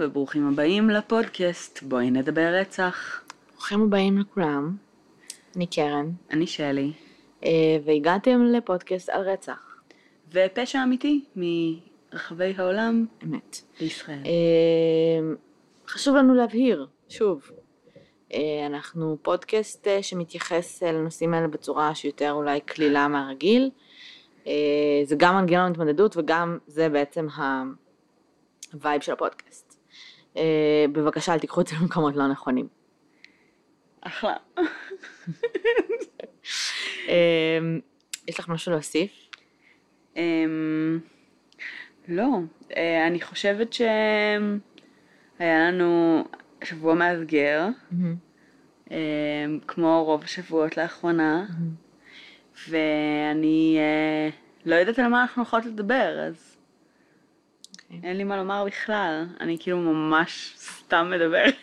וברוכים הבאים לפודקאסט בואי נדבר רצח. ברוכים הבאים לכולם, אני קרן, אני שלי, אה, והגעתם לפודקאסט על רצח, ופשע אמיתי מרחבי העולם אמת. לישראל. אה, חשוב לנו להבהיר, שוב, אה, אנחנו פודקאסט שמתייחס לנושאים האלה בצורה שיותר אולי קלילה מהרגיל. זה גם מנגנון התמודדות וגם זה בעצם ה- ה vibe של הפודקאסט. אה, בבקשה אל תיקחו את זה למקומות לא נכונים. אחלה. אה, יש לך משהו להוסיף? אמ, לא, אה, אני חושבת שהיה לנו שבוע מאתגר, אמ, כמו רוב השבועות לאחרונה, ואני אה, לא יודעת על מה אנחנו יכולות לדבר, אז. אין לי מה לומר בכלל. אני כאילו ממש סתם מדברת.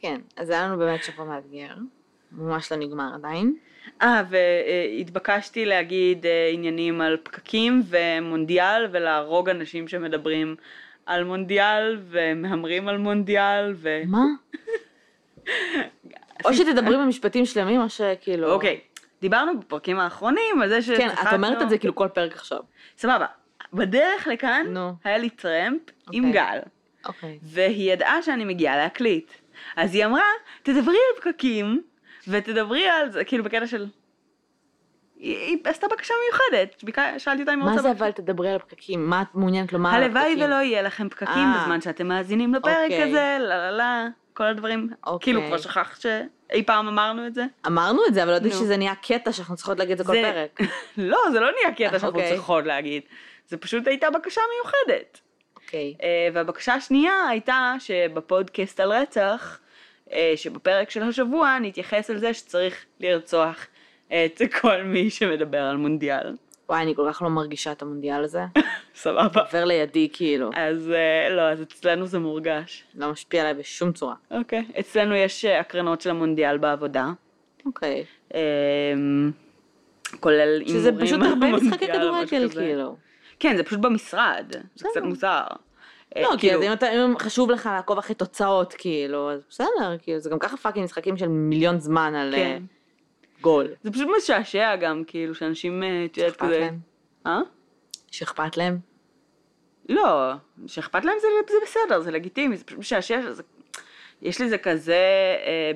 כן, אז היה לנו באמת שבוע מאתגר, ממש לא נגמר עדיין. אה, והתבקשתי להגיד אה, עניינים על פקקים ומונדיאל ולהרוג אנשים שמדברים על מונדיאל ומהמרים על מונדיאל ו... מה? או שתדברי במשפטים שלמים או שכאילו... אוקיי, דיברנו בפרקים האחרונים על זה כן, שצחקנו... את אומרת את זה כאילו כל פרק עכשיו. סבבה. בדרך לכאן נו. היה לי טרמפ עם אוקיי. גל, אוקיי. והיא ידעה שאני מגיעה להקליט. אז היא אמרה, תדברי על פקקים, ותדברי על זה, כאילו בקטע של... היא, היא עשתה בקשה מיוחדת, שאלתי אותה אם היא מה רוצה... זה בקשה. אבל תדברי על הפקקים? מה את מעוניינת לומר על הלוואי הפקקים? ולא יהיה לכם פקקים אה. בזמן שאתם מאזינים לפרק אוקיי. הזה, לה לה לה, כל הדברים. אוקיי. כאילו כבר שכחת שאי פעם אמרנו את זה? אמרנו את זה, אבל לא ידעתי נו. שזה נהיה קטע שאנחנו צריכות להגיד את זה כל פרק. לא, זה לא נהיה קטע שאנחנו אוקיי. צריכות להגיד. זה פשוט הייתה בקשה מיוחדת. אוקיי. אה, והבקשה השנייה הייתה שבפודקאסט על רצח, אה, שבפרק של השבוע נתייחס על זה שצריך לרצוח את כל מי שמדבר על מונדיאל. וואי, אני כל כך לא מרגישה את המונדיאל הזה. סבבה. עובר לידי כאילו. אז אה, לא, אז אצלנו זה מורגש. לא משפיע עליי בשום צורה. אוקיי. אצלנו יש הקרנות של המונדיאל בעבודה. אוקיי. אה, כולל הימורים שזה פשוט הרבה משחקי כדורגל. כאילו. כן, זה פשוט במשרד. זה. קצת מוזר. אה, לא, כי כאילו- אם אתה- אם חשוב לך לעקוב אחרי תוצאות, כאילו, אז בסדר, כאילו, זה גם ככה fucking משחקים של מיליון זמן על אה, כן. גול. זה פשוט משעשע גם, כאילו, שאנשים, אה, את יודעת, שאכפת כזה... להם. אה? שאכפת להם. לא, שאכפת להם זה, זה בסדר, זה לגיטימי, זה פשוט משעשע, זה... יש לזה כזה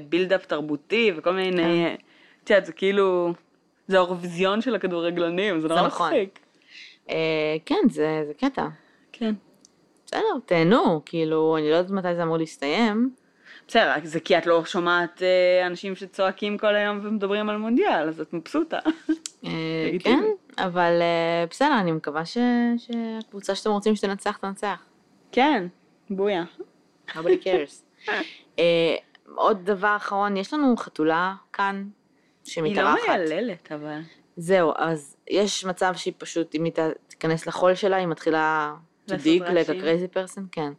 בילדאפ תרבותי וכל מיני... כן. את יודעת, זה כאילו... זה האירוויזיון של הכדורגלנים, זה נורא נכון. מצחיק. אה, כן, זה זה קטע. כן. בסדר, תהנו, כאילו, אני לא יודעת מתי זה אמור להסתיים. בסדר, זה כי את לא שומעת אה, אנשים שצועקים כל היום ומדברים על מונדיאל, אז את מבסוטה. אה. כן, אבל בסדר, אני מקווה שהקבוצה שאתם רוצים שתנצח, תנצח. כן, בויה. nobody cares. עוד דבר אחרון, יש לנו חתולה כאן, היא לא שמתארחת. מייללת, אבל. זהו, אז יש מצב שהיא פשוט, אם היא תיכנס לחול שלה, היא מתחילה to dig like a crazy person, כן.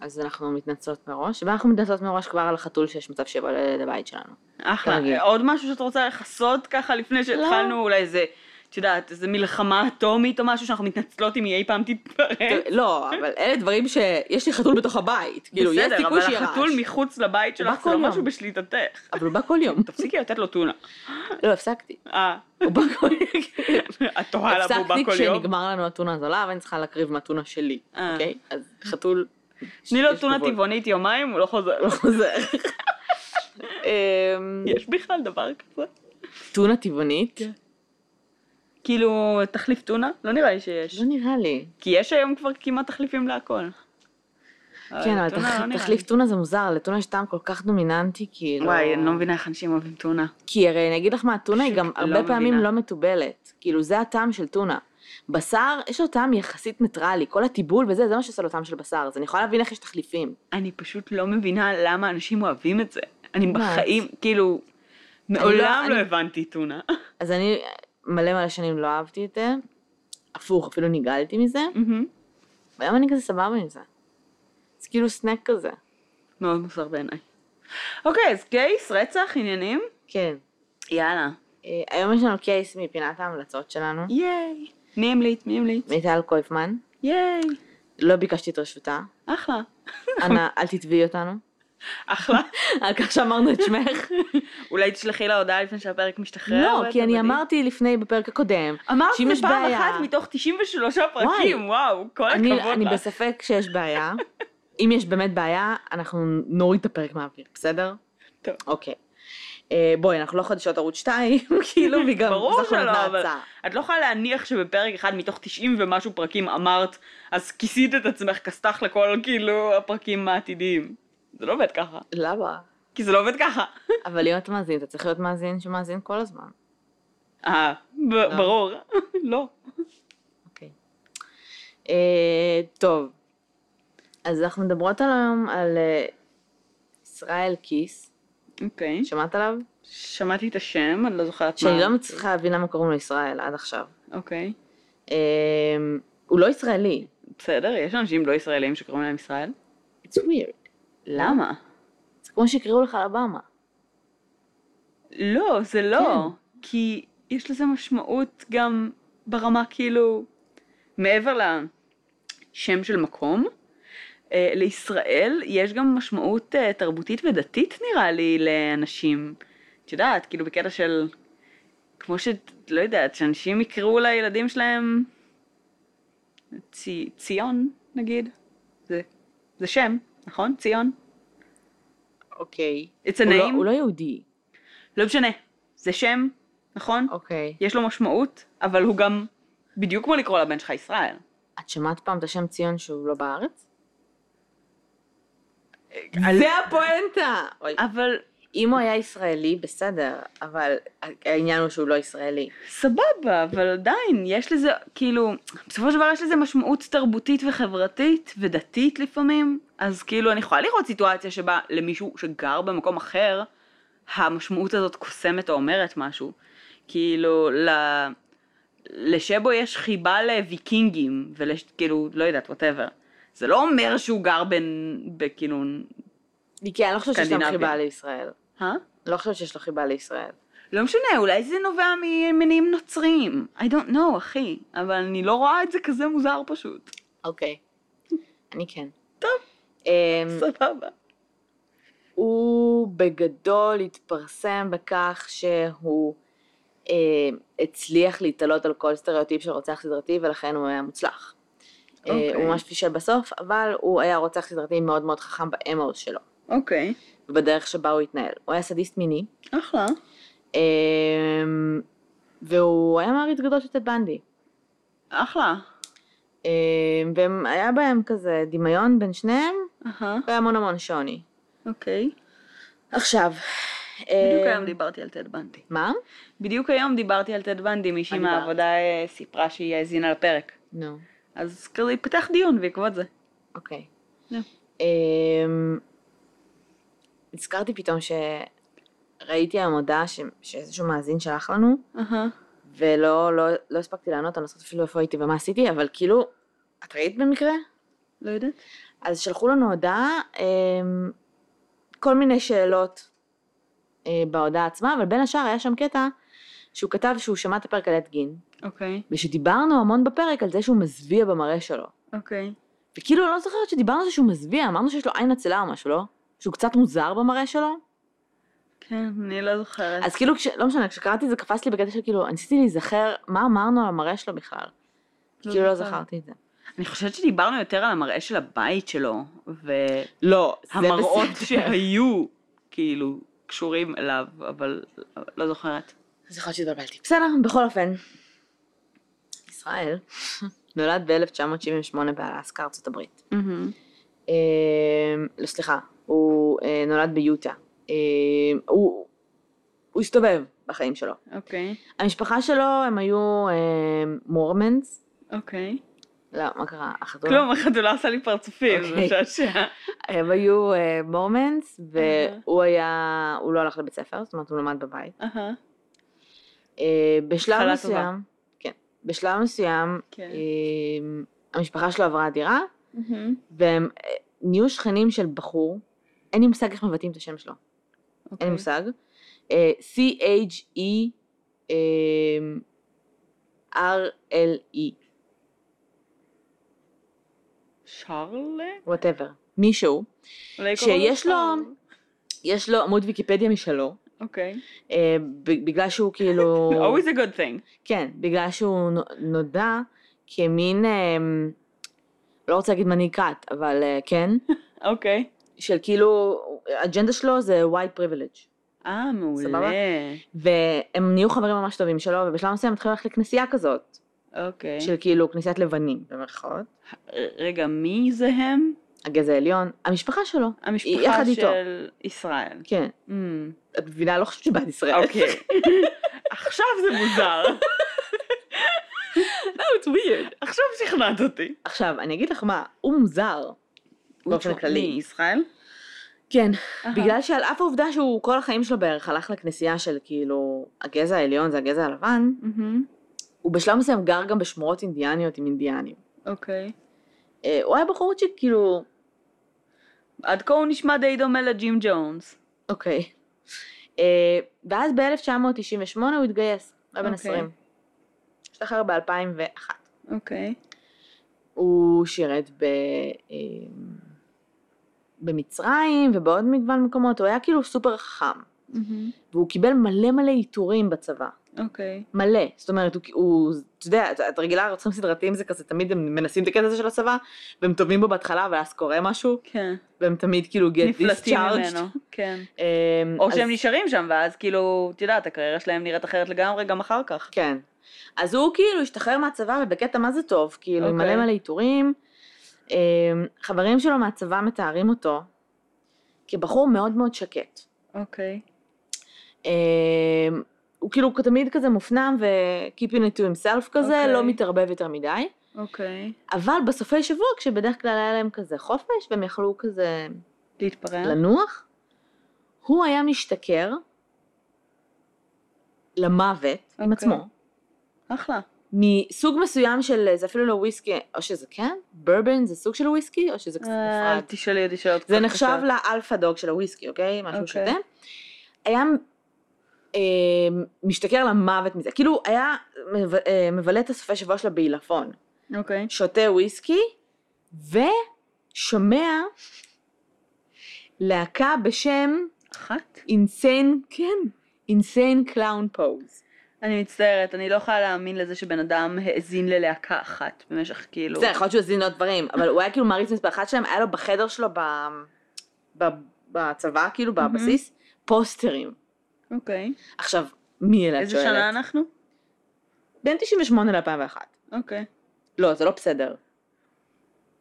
אז אנחנו מתנצלות מראש, ואנחנו מתנצלות מראש כבר על החתול שיש מצב שיבוא ליד הבית שלנו. אחלה. עוד משהו שאת רוצה לכסות ככה לפני שהתחלנו, אולי איזה, את יודעת, איזה מלחמה אטומית או משהו שאנחנו מתנצלות אם היא אי פעם תתפרץ. לא, אבל אלה דברים שיש לי חתול בתוך הבית, כאילו, יש בסדר, סיכוי אבל שיהיה החתול רעש. מחוץ לבית הוא שלך זה לא. משהו בשליטתך. אבל הוא בא כל יום. תפסיקי לתת לו טונה. לא, הפסקתי. אה, הוא בא כל יום. את תוהה עליו והוא בא הפסקתי כל יום. כשנגמר לנו הטונה הזולה, ואני צריכה להקריב מהטונה שלי, אה. אוקיי? אז חתול... תני לו יש טונה. טבעונית יומיים, הוא לא חוזר. לא חוזר. אמ, יש בכלל דבר כזה? טונה טבעונית? כן. כאילו, תחליף טונה? לא נראה לי שיש. לא נראה לי. כי יש היום כבר כמעט תחליפים להכל. כן, אבל טונה תח- לא תחליף לי. טונה זה מוזר, לטונה יש טעם כל כך דומיננטי, כאילו... וואי, אני לא מבינה איך אנשים אוהבים טונה. כי הרי אני אגיד לך מה, הטונה היא גם פשוט הרבה לא פעמים. לא מתובלת. כאילו, זה הטעם של טונה. בשר, יש לו טעם יחסית ניטרלי, כל הטיבול וזה, זה מה שעושה לו טעם של בשר, אז אני יכולה להבין איך יש תחליפים. אני פשוט לא מבינה למה אנשים אוהבים את זה. אני? בחיים, כאילו, לא- מעולם לא אני- הבנתי טונה. אז אני מלא מלא שנים לא אהבתי את זה, הפוך, אפילו נגעלתי מזה. והיום אני כזה סבבה עם זה. זה כאילו סנק כזה. מאוד מוזר בעיניי. אוקיי, אז קייס, רצח, עניינים? כן. יאללה. אה, היום יש לנו קייס מפינת ההמלצות שלנו, ייי. מי המליץ? מי המליץ? מיטל קויפמן. ייי. לא ביקשתי את רשותה. אחלה. אנא, אל תתבעי אותנו. אחלה. כך שאמרנו את שמך. אולי תשלחי לה הודעה לפני שהפרק משתחרר. לא, כי אני. אמרתי לפני, בפרק הקודם, אמרת שאם פעם אחת מתוך 93 פרקים, וואו, כל אני, הכבוד אני לך. בספק שיש בעיה. אם יש באמת בעיה, אנחנו נוריד את הפרק מהאוויר, בסדר? טוב. אוקיי. אה, בואי, אנחנו לא חדשות ערוץ 2, כאילו, והיא גם ברור שלא, אבל-. את לא יכולה להניח שבפרק אחד מתוך 90 ומשהו פרקים אמרת, אז כיסית את עצמך כסת"ח לכל כאילו הפרקים העתידיים. זה לא עובד ככה. למה? כי זה לא עובד ככה. אבל אם אתה מאזין, אתה צריך להיות מאזין שמאזין כל הזמן. אה, ב- ברור. לא. אוקיי. אה, טוב, אז אנחנו מדברות היום על אה, ישראל קיס, אוקיי. שמעת עליו? שמעתי את השם, אני לא זוכרת מה. שאני לא מצליחה להבין למה קוראים לו ישראל עד עכשיו. אוקיי. אה, הוא לא ישראלי. בסדר, יש אנשים לא ישראלים שקוראים להם ישראל. It's weird. למה? זה כמו שיקראו לך אלבמה. לא, זה לא. כן. כי יש לזה משמעות גם ברמה כאילו, מעבר לשם של מקום, אה, לישראל יש גם משמעות אה, תרבותית ודתית נראה לי לאנשים. את יודעת, כאילו בקטע של, כמו ש... לא יודעת, שאנשים יקראו לילדים שלהם צי, ציון נגיד. זה, זה שם, נכון? ציון? אוקיי. It's a לא- name? הוא לא יהודי. לא משנה, זה שם, נכון? אוקיי. יש לו משמעות, אבל הוא גם בדיוק כמו לקרוא לבן שלך ישראל. את שמעת פעם את השם ציון שהוא לא בארץ? זה הפואנטה! אבל אם הוא היה ישראלי, בסדר, אבל העניין הוא שהוא לא ישראלי. סבבה, אבל עדיין, יש לזה, כאילו, בסופו של דבר יש לזה משמעות תרבותית וחברתית ודתית לפעמים, אז כאילו אני יכולה לראות סיטואציה שבה למישהו שגר במקום אחר, המשמעות הזאת קוסמת או אומרת משהו. כאילו, ל... לשבו יש חיבה לוויקינגים, וכאילו, לא יודעת, וואטאבר. זה לא אומר שהוא גר בין, בכאילו, כי אני לא חושבת שיש סקנדינביה. חיבה לישראל. אה? לא חושבת שיש לו חיבה לישראל. לא משנה, אולי זה נובע ממניעים נוצריים. I don't know, אחי. אבל אני לא רואה את זה כזה מוזר פשוט. אוקיי. אני כן. טוב. אמ, סבבה. הוא בגדול התפרסם בכך שהוא אה, הצליח להתעלות על כל סטריאוטיפ של רוצח סדרתי ולכן הוא היה מוצלח. אה, אוקיי. הוא ממש פישל בסוף, אבל הוא היה רוצח סדרתי מאוד מאוד חכם באמורס שלו, אוקיי. ובדרך שבה הוא התנהל. הוא היה סדיסט מיני, אחלה. אה, והוא היה מעריץ גדול של טד בנדי. אחלה. אה, והיה בהם כזה דמיון בין שניהם, אהה. והיה המון המון שוני. אוקיי. עכשיו, בדיוק אה, היום דיברתי על טד בנדי. מה? בדיוק היום דיברתי על טד בנדי, מישהי? מהעבודה אה, סיפרה שהיא האזינה לפרק. נו. אז כזה התפתח דיון בעקבות זה. אוקיי. נו. אמ, נזכרתי פתאום שראיתי היום הודעה ש- שאיזשהו מאזין שלח לנו, אהה. ולא לא, לא הספקתי לענות, אני לא זוכרת אפילו איפה הייתי ומה עשיתי, אבל כאילו, את ראית במקרה? לא יודעת. אז שלחו לנו הודעה, אמ, כל מיני שאלות אה, בהודעה עצמה, אבל בין השאר היה שם קטע שהוא כתב שהוא שמע את הפרק על עד גין, אוקיי. ושדיברנו המון בפרק על זה שהוא מזוויע במראה שלו. אוקיי. וכאילו, לא זוכרת שדיברנו על זה שהוא מזוויע, אמרנו שיש לו עין עצלה או משהו, לא? שהוא קצת מוזר במראה שלו? כן, אני לא זוכרת. אז כאילו, כש, לא משנה, כשקראתי את זה קפץ לי בקטע של כאילו, אני ניסיתי להיזכר מה אמרנו על המראה שלו בכלל. לא כאילו לא. זכרתי את זה. אני חושבת שדיברנו יותר על המראה של הבית שלו, לא, והמראות שהיו, כאילו, קשורים אליו, אבל לא זוכרת. אז יכול להיות שהתבלבלתי. בסדר, בכל אופן. ישראל נולד ב-1978 באלסקה, ארצות הברית. אה, לא, סליחה, הוא אה, נולד ביוטה. אה, הוא הוא הסתובב בחיים שלו. אוקיי, המשפחה שלו הם היו אה, מורמנס. אוקיי. לא, מה קרה? החתולה? כלום, החתולה עושה לי פרצופים, זה אוקיי. משעשע. הם היו אה, מורמנס, והוא היה, הוא לא הלך לבית ספר, זאת אומרת הוא למד בבית. אה, בשלב מסוים, כן, בשלב מסוים, כן. אה, המשפחה שלו עברה דירה, והם נהיו שכנים של בחור, אין לי מושג איך מבטאים את השם שלו, אין אוקיי. לי מושג, אה, C-H-E אה, R-L-E, שרלה? whatever, מישהו, שיש לו-. יש לו עמוד ויקיפדיה משלו, אוקיי. אה, ב- בגלל שהוא כאילו, always a good thing. כן, בגלל שהוא נו- נודע כמין, אה, לא רוצה להגיד מנהיג כת, אבל אה, כן, אוקיי. של כאילו, האג'נדה שלו זה white privilege. אה, מעולה. סבבה? והם נהיו חברים ממש טובים שלו, ובשלב מסוים התחילו ללכת לכנסייה כזאת, אוקיי. של כאילו כנסיית לבנים, במרכאות. רגע, מי זה הם? הגזע העליון, המשפחה שלו, המשפחה יחד איתו. של ישראל. כן. Mm, את מבינה? לא חושבת שבעד ישראל. אוקיי. עכשיו זה מוזר. No, it's weird. עכשיו שכנעת אותי. עכשיו, אני אגיד לך מה, הוא מוזר. באופן כללי. ישראל? כן. בגלל שעל אף העובדה שהוא כל החיים שלו בערך הלך לכנסייה של כאילו, הגזע העליון זה הגזע הלבן. הוא בשלב מסוים גר גם בשמורות אינדיאניות עם אינדיאנים. אוקיי. אה, הוא היה בחורצ'יק כאילו, עד כה הוא נשמע די דומה לג'ים ג'ונס. אוקיי. אה, ואז ב-1998 הוא התגייס, הוא היה בן אוקיי. 20. השתחרר ב-2001. אוקיי. הוא שירת ב... במצרים ובעוד מגוון מקומות, הוא היה כאילו סופר חכם. מהמם. והוא קיבל מלא מלא עיטורים בצבא. אוקיי. מלא. זאת אומרת, הוא, הוא אתה יודע, את- רגילה, רוצחים סדרתיים זה כזה, תמיד הם מנסים את הקטע הזה של הצבא, והם טובים בו בהתחלה, ואז קורה משהו, כן. והם תמיד כאילו get נפלטים discharged. ממנו. כן. אמ, או אז- שהם נשארים שם, ואז כאילו, את יודעת, הקריירה שלהם נראית אחרת לגמרי גם אחר כך. כן. אז הוא כאילו השתחרר מהצבא ובקטע מה זה טוב, כאילו אוקיי. מלא מלא עיטורים. אמ, חברים שלו מהצבא מתארים אותו כבחור מאוד מאוד שקט. אוקיי. אמ, הוא כאילו תמיד כזה מופנם ו-keeping it to himself כזה, אוקיי. לא מתערבב יותר מדי. אוקיי. אבל בסופי שבוע, כשבדרך כלל היה להם כזה חופש, והם יכלו כזה להתפרע? לנוח, הוא היה משתכר למוות עם אוקיי. עצמו, אחלה. מסוג מסוים של, זה אפילו לא וויסקי, או שזה כן, ברבן זה סוג של וויסקי, או שזה קצת אה, אל נפרד. תשאלי אותי שאלות זה נחשב. לאלפא דוג של הוויסקי, אוקיי? מה שהוא אוקיי. שותה. היה אה, משתכר למוות מזה, כאילו היה אה, מבלה את הסופי שבוע שלו בעילפון. אוקיי. שותה וויסקי ושומע להקה בשם אחת? Insane, כן, Insane Clown Posse. אני מצטערת, אני לא יכולה להאמין לזה שבן אדם האזין ללהקה אחת במשך כאילו... בסדר, יכול להיות שהוא האזין עוד דברים, אבל הוא היה כאילו מעריץ מספר אחת שלהם, היה לו בחדר שלו ב... ב... בצבא, כאילו בבסיס, פוסטרים. אוקיי. עכשיו, מי אלה את איזה שואלת? שנה אנחנו? בין 98 ל-2001. אוקיי. לא, זה לא בסדר.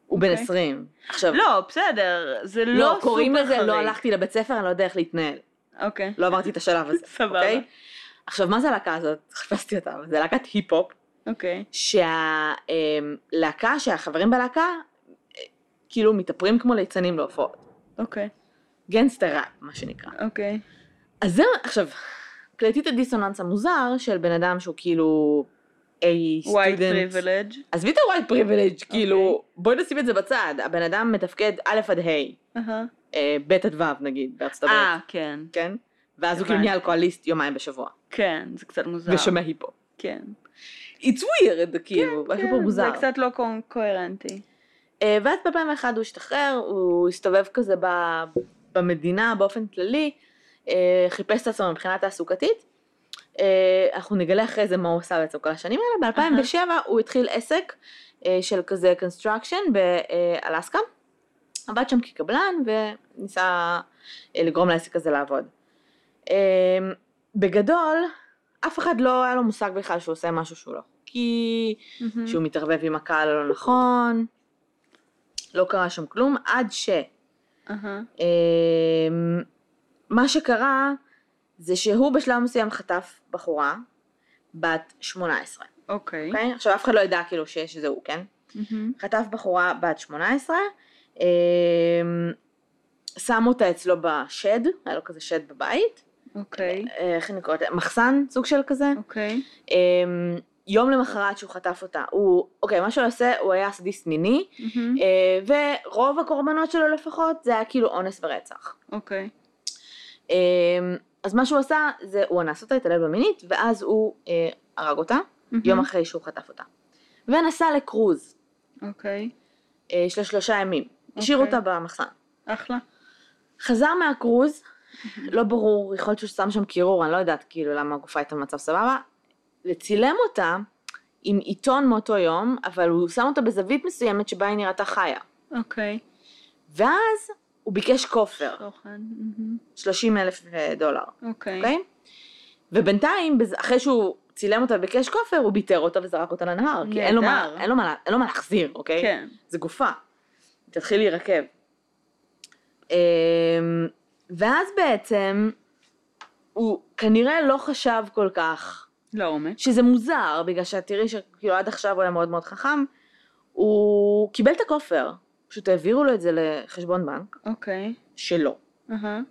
הוא בן אוקיי. 20. עכשיו, לא, בסדר, זה לא לא, סופר קוראים לזה, חריג. לא הלכתי לבית ספר, אני לא יודע איך להתנהל. אוקיי. לא עברתי את השלב הזה, סבבה. אוקיי? עכשיו, מה זה הלהקה הזאת? חיפשתי אותה, זה להקת היפ-הופ, אוקיי. שהלהקה, שהחברים בלהקה, אה, כאילו מתאפרים כמו ליצנים להופעות. אוקיי. גנסטר ראפ, מה שנקרא. אוקיי. אז זה, עכשיו, קלטתי את הדיסוננס המוזר של בן אדם שהוא כאילו A white privilege. עזבי את ה-white privilege, כאילו, בואי נשים את זה בצד. הבן אדם מתפקד א' עד ה'. אה, ב' עד ו' נגיד, בארצות הברית, אה, כן. כן? ואז הוא כאילו נהיה אלכוהוליסט יומיים בשבוע, כן, זה קצת מוזר. ושומע היפ-הופ. כן. It's weird, כאילו, משהו פה כן, מוזר. זה קצת לא קו- קוהרנטי. אה, ואז ב-2001 הוא השתחרר, הוא הסתובב כזה במדינה באופן כללי, אה, חיפש את עצמו מבחינה תעסוקתית. אה, אנחנו נגלה אחרי זה מה הוא עשה בעצם כל השנים האלה. ב-2007 הוא התחיל עסק של כזה construction באלסקה. עבד שם כקבלן וניסה לגרום לעסק הזה לעבוד. אה, בגדול, אף אחד לא היה לו מושג בכלל שהוא עושה משהו שהוא לא חוקי. שהוא מתערבב עם הקהל הלא נכון, לא קרה שם כלום, עד ש... אמ, מה שקרה זה שהוא בשלב מסוים חטף בחורה בת 18, אוקיי. אוקיי? עכשיו אף אחד לא ידע כאילו שיש זה הוא, כן? מהמם. חטף בחורה בת 18, אמ, שם אותה אצלו בשד, היה לו כזה שד בבית, אוקיי. אה, איך אני קוראת? מחסן, סוג של כזה. אוקיי. אמ, יום למחרת שהוא חטף אותה, הוא, אוקיי, מה שהוא עושה, הוא היה סדיסט מיני, מהמם. אה, ורוב הקורבנות שלו לפחות, זה היה כאילו אונס ורצח. אוקיי. אמ, אז מה שהוא עשה, זה הוא אנס אותה, התעלל במינית, ואז הוא אה, הרג אותה, מהמם. יום אחרי שהוא חטף אותה. ונסע לקרוז. אוקיי. אה, יש לה שלושה ימים. השאירו אוקיי. אותה במחסן. אחלה. חזר מהקרוז, לא ברור, יכול להיות שהוא שם שם קירור, אני לא יודעת כאילו למה הגופה הייתה במצב סבבה. וצילם אותה עם עיתון מאותו יום, אבל הוא שם אותה בזווית מסוימת שבה היא נראתה חיה. אוקיי. ואז הוא ביקש כופר. מהמם. 30 אלף דולר, אוקיי. אוקיי? ובינתיים, בז- אחרי שהוא צילם אותה וביקש כופר, הוא ביטר אותה וזרק אותה לנהר, כי אין לו, מה, נהדר. אין, לו מה, אין לו מה להחזיר, אוקיי? כן. זה גופה. תתחיל להירקב. ואז בעצם, הוא כנראה לא חשב כל כך, לעומק. שזה מוזר, בגלל שאת תראי שכאילו עד עכשיו הוא היה מאוד מאוד חכם, הוא קיבל את הכופר, פשוט העבירו לו את זה לחשבון בנק אוקיי. שלו. אהה.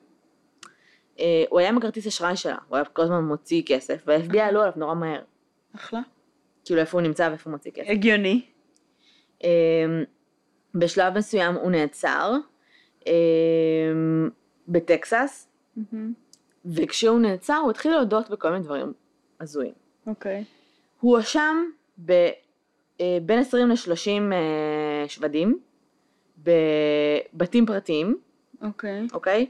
אה, הוא היה עם הכרטיס אשראי שלה, הוא היה כל הזמן מוציא כסף, וה-FBI עלו עליו נורא מהר. אחלה. כאילו איפה הוא נמצא ואיפה הוא מוציא כסף. הגיוני. אמ, בשלב מסוים הוא נעצר אמ, בטקסס, מהמם. וכשהוא נעצר הוא התחיל להודות בכל מיני דברים הזויים. אוקיי. הוא הואשם אה, בין 20 ל-30 אה, שבדים, בבתים פרטיים, אוקיי. אוקיי?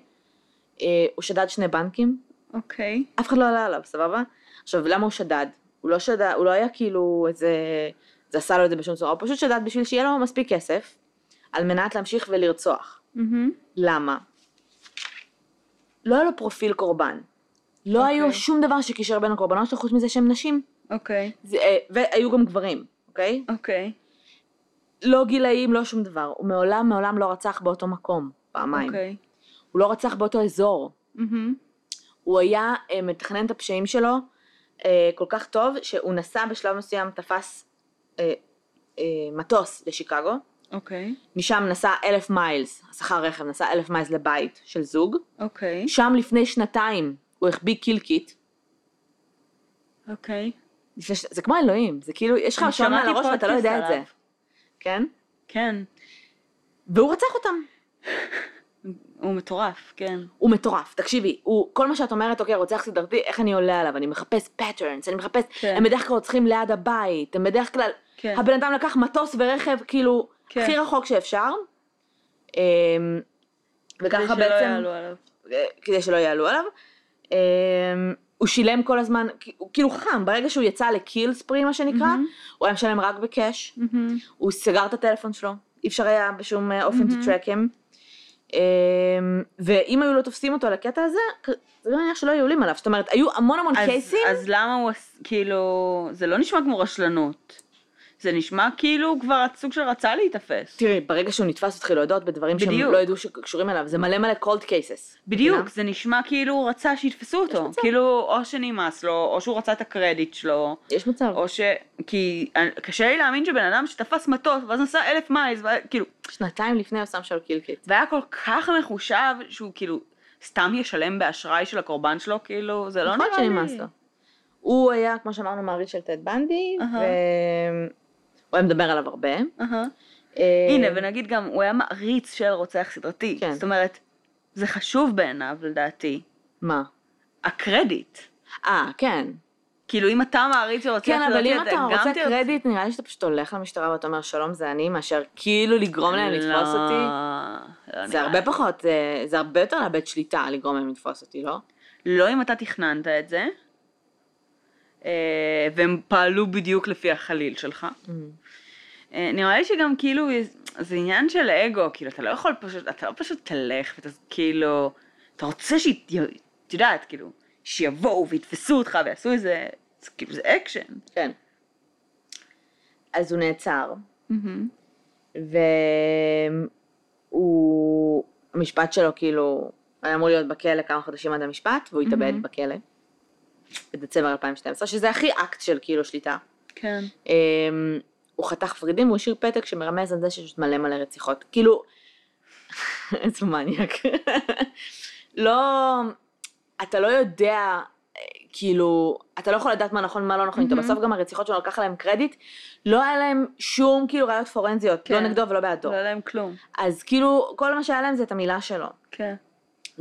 אה, הוא שדד שני בנקים, אוקיי. אף אחד לא עלה עליו, סבבה? עכשיו, למה הוא שדד? הוא לא שדד, הוא לא היה כאילו איזה, זה עשה לו את זה בשום צורה, הוא פשוט שדד בשביל שיהיה לו מספיק כסף, על מנת להמשיך ולרצוח. מהמם. למה? לא היה לו פרופיל קורבן. לא אוקיי. היו שום דבר שקישר בין הקורבנות שלו חוץ מזה שהם נשים. אוקיי. זה, אה, והיו גם גברים, אוקיי? אוקיי. לא גילאים, לא שום דבר. הוא מעולם מעולם לא רצח באותו מקום, פעמיים. אוקיי. הוא לא רצח באותו אזור. מהמם. הוא היה אה, מתכנן את הפשעים שלו אה, כל כך טוב, שהוא נסע בשלב מסוים, תפס אה, אה, מטוס לשיקגו, אוקיי. משם נסע אלף miles, שכר רכב, נסע אלף miles לבית של זוג, אוקיי. שם לפני שנתיים הוא החביא kill kit, אוקיי. לפני ש... זה כמו אלוהים, זה כאילו, יש לך שעון מעל הראש ואתה לא יודע את זה. כן? כן. והוא רצח אותם. הוא מטורף, כן. הוא מטורף, תקשיבי, הוא, כל מה שאת אומרת, אוקיי, רוצח סדרתי, איך אני עולה עליו? אני מחפש פטרנס, אני מחפש, כן. הם בדרך כלל רוצחים ליד הבית, הם בדרך כלל, כן. הבן אדם לקח מטוס ורכב, כאילו, כן. הכי רחוק שאפשר. אמ, וככה כדי שלא בעצם, יעלו עליו. אה, כדי שלא יעלו עליו. הוא שילם כל הזמן, הוא כאילו חכם, ברגע שהוא יצא לקיל ספרי מה שנקרא, מהמם. הוא היה משלם רק בקאש, מהמם. הוא סגר את הטלפון שלו, אי אפשר היה בשום אה, אופן to מהמם. track him. אמ, ואם היו לא תופסים אותו על הקטע הזה, זה לא נראה שלא היו עולים עליו, זאת אומרת, היו המון המון אז- קייסים, אז למה הוא, כאילו, זה לא נשמע כמו רשלנות. זה נשמע כאילו כבר סוג של רצה להיתפס. תראי, ברגע שהוא נתפס, התחיל להודות בדברים שהם בדיוק. לא ידעו שקשורים אליו, זה מלא מלא cold cases. בדיוק, מבינה? זה נשמע כאילו הוא רצה שיתפסו אותו. מצב. כאילו, או שנמאס לו, או שהוא רצה את הקרדיט שלו, יש מצב. או ש... כי קשה לי להאמין שבן אדם שתפס מטוס, ואז נסע אלף miles, ו- כאילו, שנתיים לפני הוא שם שם kill kit. והיה כל כך מחושב שהוא כאילו סתם ישלם באשראי של הקורבן שלו, כאילו, זה לא נכון נראה לי. הוא היה, כמו שאמרנו, מעריץ של טד בנדי, אהה. והוא היה מדבר עליו הרבה. אה, הנה, ונגיד גם, הוא היה מעריץ של רוצח סדרתי. כן. זאת אומרת, זה חשוב בעיניו, לדעתי. מה? הקרדיט. אה, כן. כאילו, אם אתה מעריץ של רוצח כן, אבל סדרתי, אם אתה גם רוצה תרצה- קרדיט, נראה לי שאתה פשוט הולך למשטרה ואתה אומר שלום זה אני, מאשר כאילו לגרום להם לתפוס לא, אותי. לא זה נראה הרבה. פחות, זה- זה הרבה יותר לאבד שליטה לגרום להם לתפוס אותי, לא? לא אם אתה תכננת את זה, אה, והם פעלו בדיוק לפי החליל שלך. אה, נראה לי שגם כאילו זה עניין של אגו, כאילו אתה לא יכול פשוט, אתה לא פשוט תלך ואתה כאילו, אתה רוצה ש... את יודעת, כאילו, שיבואו ויתפסו אותך ויעשו איזה, זה כאילו זה אקשן. כן. אז הוא נעצר, והוא, המשפט שלו כאילו, היה אמור להיות בכלא כמה חודשים עד המשפט, והוא התאבד. בכלא. בדצמבר 2012, שזה הכי אקט של כאילו שליטה. כן. אמ, הוא חתך ורידים והוא השאיר פתק שמרמז על זה שיש מלא מלא רציחות. כאילו, איזה מניאק. לא, אתה לא יודע, כאילו, אתה לא יכול לדעת מה נכון ומה לא נכון איתו. מהמם. בסוף גם הרציחות שלו לקח להם קרדיט, לא היה להם שום כאילו ראיות פורנזיות, לא כן. נגדו ולא בעדו. לא היה להם כלום. אז כאילו, כל מה שהיה להם זה את המילה שלו. כן.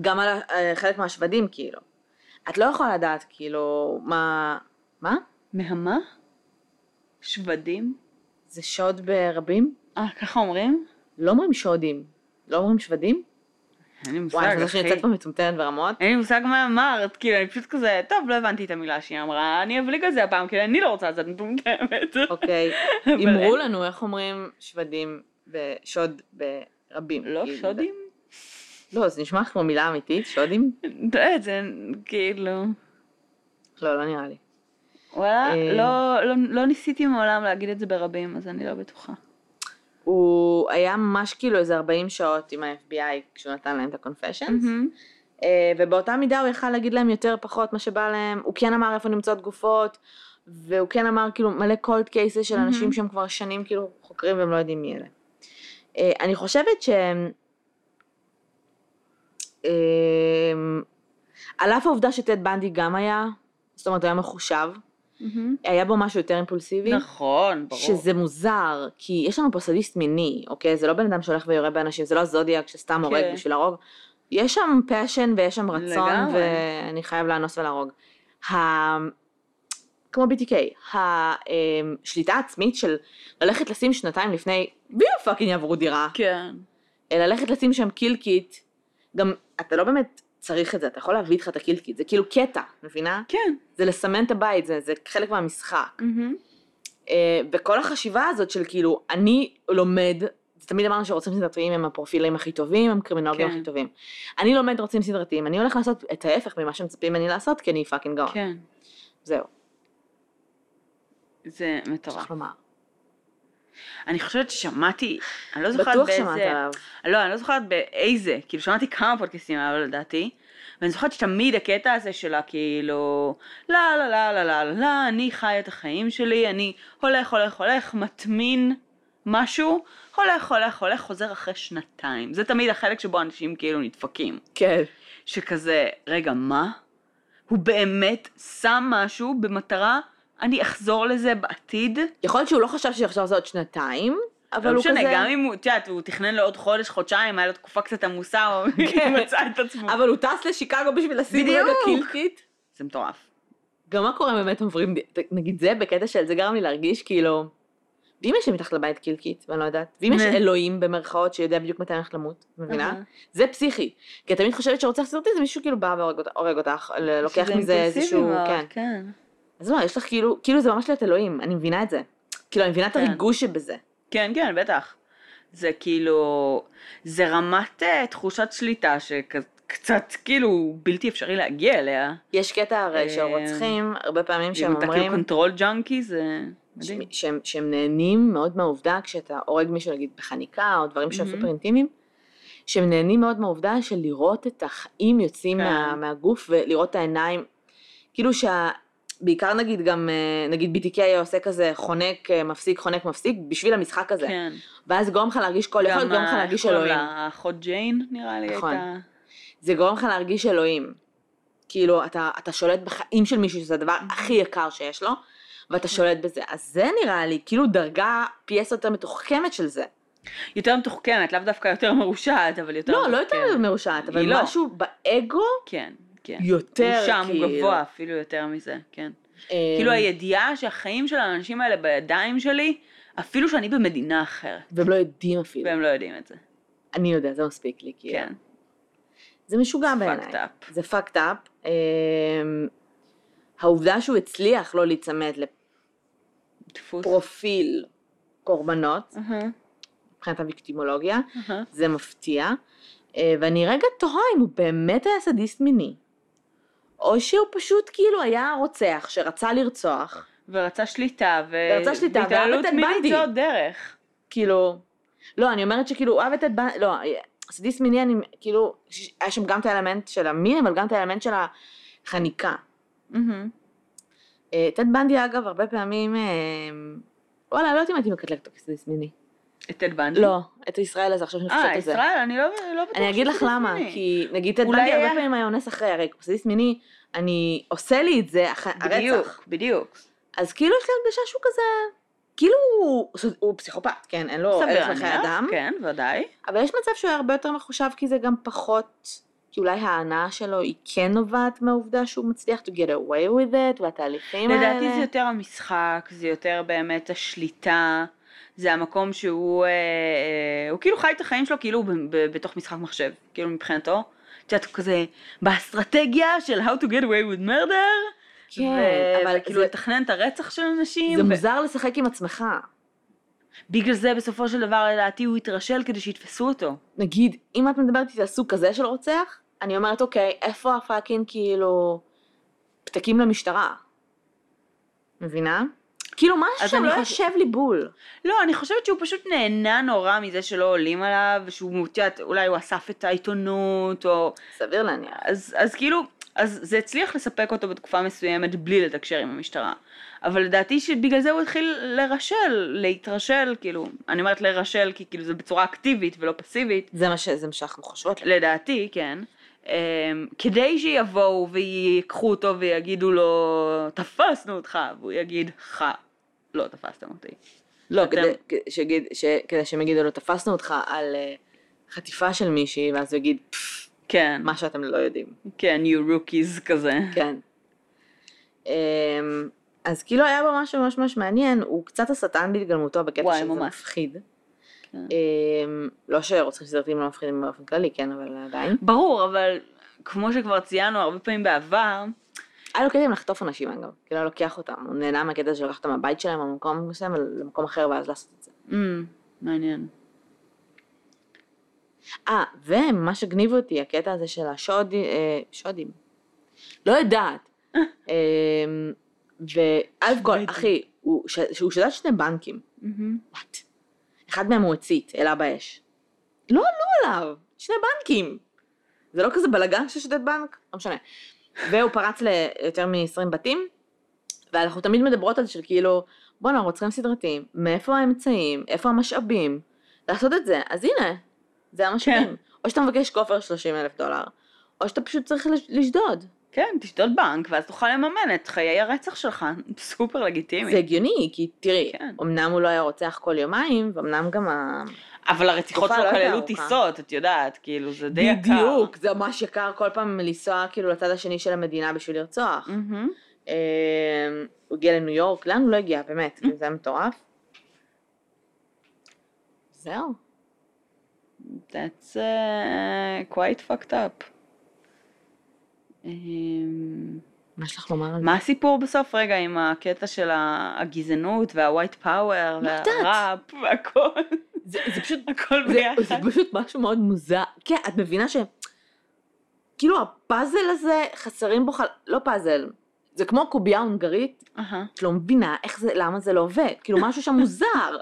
גם על אה, חלק מהשבדים, כאילו. את לא יכולה לדעת, כאילו, מה... מה? מהמה? שבדים? זה שוד ברבים? אה, ככה אומרים? לא אומרים שודים, לא אומרים שוודים? אין לי מושג, וואי, אני חושבת אחי. שאני יוצאת פה מטומטמת ברמות. אין לי מושג מה אמרת, כאילו, אני פשוט כזה, טוב, לא הבנתי את המילה שהיא אמרה, אני אבליג על זה הפעם, כאילו, אני לא רוצה לצאת מטומטמת. אוקיי, אמרו. לנו איך אומרים שוודים בשוד ברבים. לא כאילו, שודים? לא, זה נשמע כמו מילה אמיתית, שודים? אתה יודע, זה כאילו... לא, לא נראה לי. וואלה, אה. לא, לא, לא ניסיתי מעולם להגיד את זה ברבים, אז אני לא בטוחה. הוא היה ממש כאילו איזה 40 שעות עם ה-FBI כשהוא נתן להם את ה-confessions. אה, ובאותה מידה הוא יכל להגיד להם יותר פחות מה שבא להם, הוא כן אמר איפה נמצאות גופות, והוא כן אמר כאילו מלא cold cases של אנשים מהמם. שהם כבר שנים כאילו חוקרים והם לא יודעים מי אלה. אה, אני חושבת ש... על אף העובדה שטד בנדי גם היה, זאת אומרת הוא היה מחושב, מהמם. היה בו משהו יותר אימפולסיבי. נכון, ברור. שזה מוזר, כי יש לנו פה סדיסט מיני, אוקיי? זה לא בן אדם שהולך ויורה באנשים, זה לא הזודיאק שסתם הורג כן. בשביל להרוג. יש שם passion ויש שם רצון, לגמרי. ואני חייב לאנוס ולהרוג. ה... כמו BTK, השליטה העצמית של ללכת לשים שנתיים לפני, בלי fucking יעברו דירה, כן. ללכת לשים שם kill kit, גם אתה לא באמת צריך את זה, אתה יכול להביא איתך את ה kill kit, זה כאילו קטע, מבינה? כן. זה לסמן את הבית, זה, זה חלק מהמשחק. אה, וכל החשיבה הזאת של כאילו, אני לומד, זה תמיד אמרנו שרוצחים סדרתיים הם הפרופילים הכי טובים, הם קרימינולוגים כן. הכי טובים. אני לומד רוצחים סדרתיים, אני הולך לעשות את ההפך ממה שמצפים ממני לעשות, כי אני fucking גאון. כן. זהו, זה מטורף. צריך לומר. אני חושבת ששמעתי, אני לא זוכרת בטוח באיזה... שמעת עליו. לא, אני לא זוכרת באיזה, כאילו שמעתי כמה פודקאסטים עליו לדעתי, ואני זוכרת שתמיד הקטע הזה שלה כאילו, לא, לא, לא, לא, לא, לא, לא, אני חי את החיים שלי, אני הולך, הולך, הולך, מטמין משהו, הולך, הולך, הולך, חוזר אחרי שנתיים. זה תמיד החלק שבו אנשים כאילו נדפקים. כן. שכזה, רגע, מה? הוא באמת שם משהו במטרה, אני אחזור לזה בעתיד? יכול להיות שהוא לא חשב שעכשיו זה עוד שנתיים, אבל לא הוא משנה, כזה... גם אם הוא, את יודעת, הוא תכנן לעוד חודש, חודשיים, היה לו תקופה קצת עמוסה, הוא כן. מצא את עצמו. אבל הוא טס לשיקגו בשביל לשים. רגע kill kit. זה מטורף. גם מה קורה אם באמת עוברים, נגיד זה בקטע של זה גרם לי להרגיש כאילו, ואם יש לי מתחת לבית kill kit, ואני לא יודעת, ואם יש. אלוהים במרכאות שיודע בדיוק מתי אני הולכת למות, מבינה? זה פסיכי. כי את תמיד חושבת שרוצח סדרתי זה מישהו כאילו בא והורג אותך- לוקח מזה איזשהו, מאוד, כן. אז לא, יש לך כאילו, כאילו זה ממש להיות אלוהים, אני מבינה את זה. כאילו, אני מבינה את כן. הריגוש שבזה. כן, כן, בטח. זה כאילו, זה רמת אה, תחושת שליטה שקצת כאילו בלתי אפשרי להגיע אליה. יש קטע הרי אה, שהרוצחים, הרבה פעמים שהם אם אתה כאילו אומרים, control junkie זה מדהים. שהם, שהם נהנים מאוד מהעובדה כשאתה הורג מישהו נגיד בחניקה או דברים שהם מהמם. סופר אינטימיים, שהם נהנים מאוד מהעובדה של לראות את החיים יוצאים כן. מה, מהגוף ולראות את העיניים, כאילו שה... בעיקר נגיד גם, אה, נגיד BTK היה עושה כזה חונק, אה, מפסיק, חונק, מפסיק, בשביל המשחק הזה. כן. ואז גורם לך להרגיש כל, יכול גם לגרום לך להרגיש אלוהים. לה? האחות ג'יין נראה לי נכון. הייתה. זה גורם לך להרגיש אלוהים. כאילו, אתה, אתה שולט בחיים של מישהו, שזה הדבר הכי יקר שיש לו, ואתה שולט בזה. אז זה נראה לי כאילו דרגה פי עשר יותר מתוחכמת של זה. יותר מתוחכמת, לאו דווקא יותר מרושעת, אבל יותר לא, לא יותר מתוחכמת. מרושעת, אבל לא. משהו באגו כן, כן. יותר, הוא שם, כאילו. הוא גבוה אפילו יותר מזה, כן. אה, כאילו הידיעה שהחיים של האנשים האלה בידיים שלי, אפילו שאני במדינה אחרת, והם לא יודעים אפילו. והם לא יודעים את זה. אני יודע, זה מספיק לי, כאילו. כן. זה משוגע בעיניי. זה fucked up. אה, העובדה שהוא הצליח לא להיצמד. לפרופיל קורבנות, מבחינת הוויקטימולוגיה. זה מפתיע, אה, ואני רגע תוהה אם הוא באמת היה סדיסט מיני, או שהוא פשוט כאילו היה רוצח שרצה לרצוח, ורצה שליטה, ו... ורצה שליטה, והתעללות מינית. זו עוד דרך. כאילו, לא, אני אומרת שכאילו הוא אהב את בנדי, לא, סדיסט מיני, אני כאילו, היה שם גם את האלמנט של המין, אבל גם את האלמנט של החניקה. אה, טד בנדי אגב, הרבה פעמים, אה, וואלה, לא יודעת אם הייתי מקטלגת אותו כסדיסט מיני. את טד בנדי? לא, את ישראל הזה, עכשיו שאני חושבת אה, על זה. ישראל, אני לא לא בטוחה אני אגיד לך למה. כי נגיד טד בנדי הרבה פעמים היה אונס אחרי, הרי סדיסט מיני, אני עושה לי את זה, אח- הרצח. בדיוק, בדיוק. אז כאילו יש לי הרגשה שהוא כזה, כאילו הוא, הוא פסיכופת, כן, אין לו ערך לחיי אדם, כן, ודאי. אבל יש מצב שהוא היה הרבה יותר מחושב כי זה גם פחות, כי אולי ההנאה שלו היא כן נובעת מהעובדה שהוא מצליח to get away with it, והתהליכים האלה. לדעתי זה יותר המשחק, זה יותר באמת השליטה. זה המקום שהוא, אה, אה, הוא כאילו חי את החיים שלו כאילו ב- ב- בתוך משחק מחשב, כאילו מבחינתו. את יודעת, הוא כזה באסטרטגיה של How to get away with murder. כן, ו- אבל וכאילו זה- לתכנן את הרצח של אנשים. זה ו- מוזר לשחק עם עצמך. בגלל זה בסופו של דבר לדעתי הוא התרשל כדי שיתפסו אותו. נגיד, אם את מדברת איתי על סוג כזה של רוצח, אני אומרת, אוקיי, איפה הפאקינג כאילו פתקים למשטרה? מבינה? כאילו משהו שם לא חוש- יושב לי בול. לא, אני חושבת שהוא פשוט נהנה נורא מזה שלא עולים עליו, ושהוא, את יודעת, אולי הוא אסף את העיתונות, או... סביר להניח. אז, אז כאילו, אז זה הצליח לספק אותו בתקופה מסוימת בלי לתקשר עם המשטרה. אבל לדעתי שבגלל זה הוא התחיל לרשל, להתרשל, כאילו, אני אומרת לרשל כי כאילו זה בצורה אקטיבית ולא פסיבית, זה מה, ש... זה מה שאנחנו חושבות. לדעתי, כן. Um, כדי שיבואו ויקחו אותו ויגידו לו, תפסנו אותך, והוא יגיד, ח, לא תפסתם אותי. לא, אתם- כדי, ש... שהם יגידו לו, תפסנו אותך על uh, חטיפה של מישהי, ואז הוא יגיד, "פפ, כן, מה שאתם לא יודעים. כן, you rookies כזה. כן. אמ, אז כאילו היה בו משהו ממש ממש מעניין, הוא קצת השטן בהתגלמותו בקטע וואי, שזה ממש. מפחיד. כן. אמ, לא שרוצחים סדרתיים לא מפחידים באופן כללי, כן, אבל עדיין. ברור, אבל כמו שכבר ציינו הרבה פעמים בעבר, היה לו קטע עם לחטוף אנשים אגב, כאילו היה לוקח אותם, הוא נהנה מהקטע של לקחת אותם מהבית שלהם או ממקום מסוים למקום אחר ואז לעשות את זה. mm, מעניין. אה, ומה שהגניב אותי, הקטע הזה של השודים, אה, שודים. לא יודעת. אמ, וא' כל. אחי, הוא שדד שני בנקים. וואט? אחד מהם הוא הצית, העלה באש. לא עלו עליו, שני בנקים. זה לא כזה בלאגן ששודד בנק? לא משנה. והוא פרץ ליותר מ-20 בתים, ואנחנו תמיד מדברות על זה של כאילו, בואנה, רוצחים סדרתיים, מאיפה האמצעים, איפה המשאבים, לעשות את זה. אז הנה, זה המשאבים. כן. או שאתה מבקש כופר 30 אלף דולר, או שאתה פשוט צריך לש- לשדוד. כן, תשדוד בנק, ואז תוכל לממן את חיי הרצח שלך, סופר לגיטימי. זה הגיוני, כי תראי, כן. אמנם הוא לא היה רוצח כל יומיים, ואמנם גם ה... אבל הרציחות שלו לא כללו. טיסות, את יודעת, כאילו, זה די יקר. בדיוק, זה ממש יקר כל פעם לנסוע כאילו לצד השני של המדינה בשביל לרצוח. מהמם. אה, הוא הגיע לניו יורק, לאן הוא לא הגיע, באמת, כאילו, זה היה מטורף. זהו. That's uh, quite fucked up. אמ, מה יש לך לומר על זה? מה הסיפור בסוף רגע עם הקטע של הגזענות והווייט פאוור. והראפ והכל, זה זה פשוט, הכל ביחד. זה פשוט משהו מאוד מוזר. כן, את מבינה ש... כאילו הפאזל הזה, חסרים בו חל... לא פאזל, זה כמו קובייה הונגרית, אהה. את לא מבינה איך זה, למה זה לא עובד. כאילו משהו שם מוזר.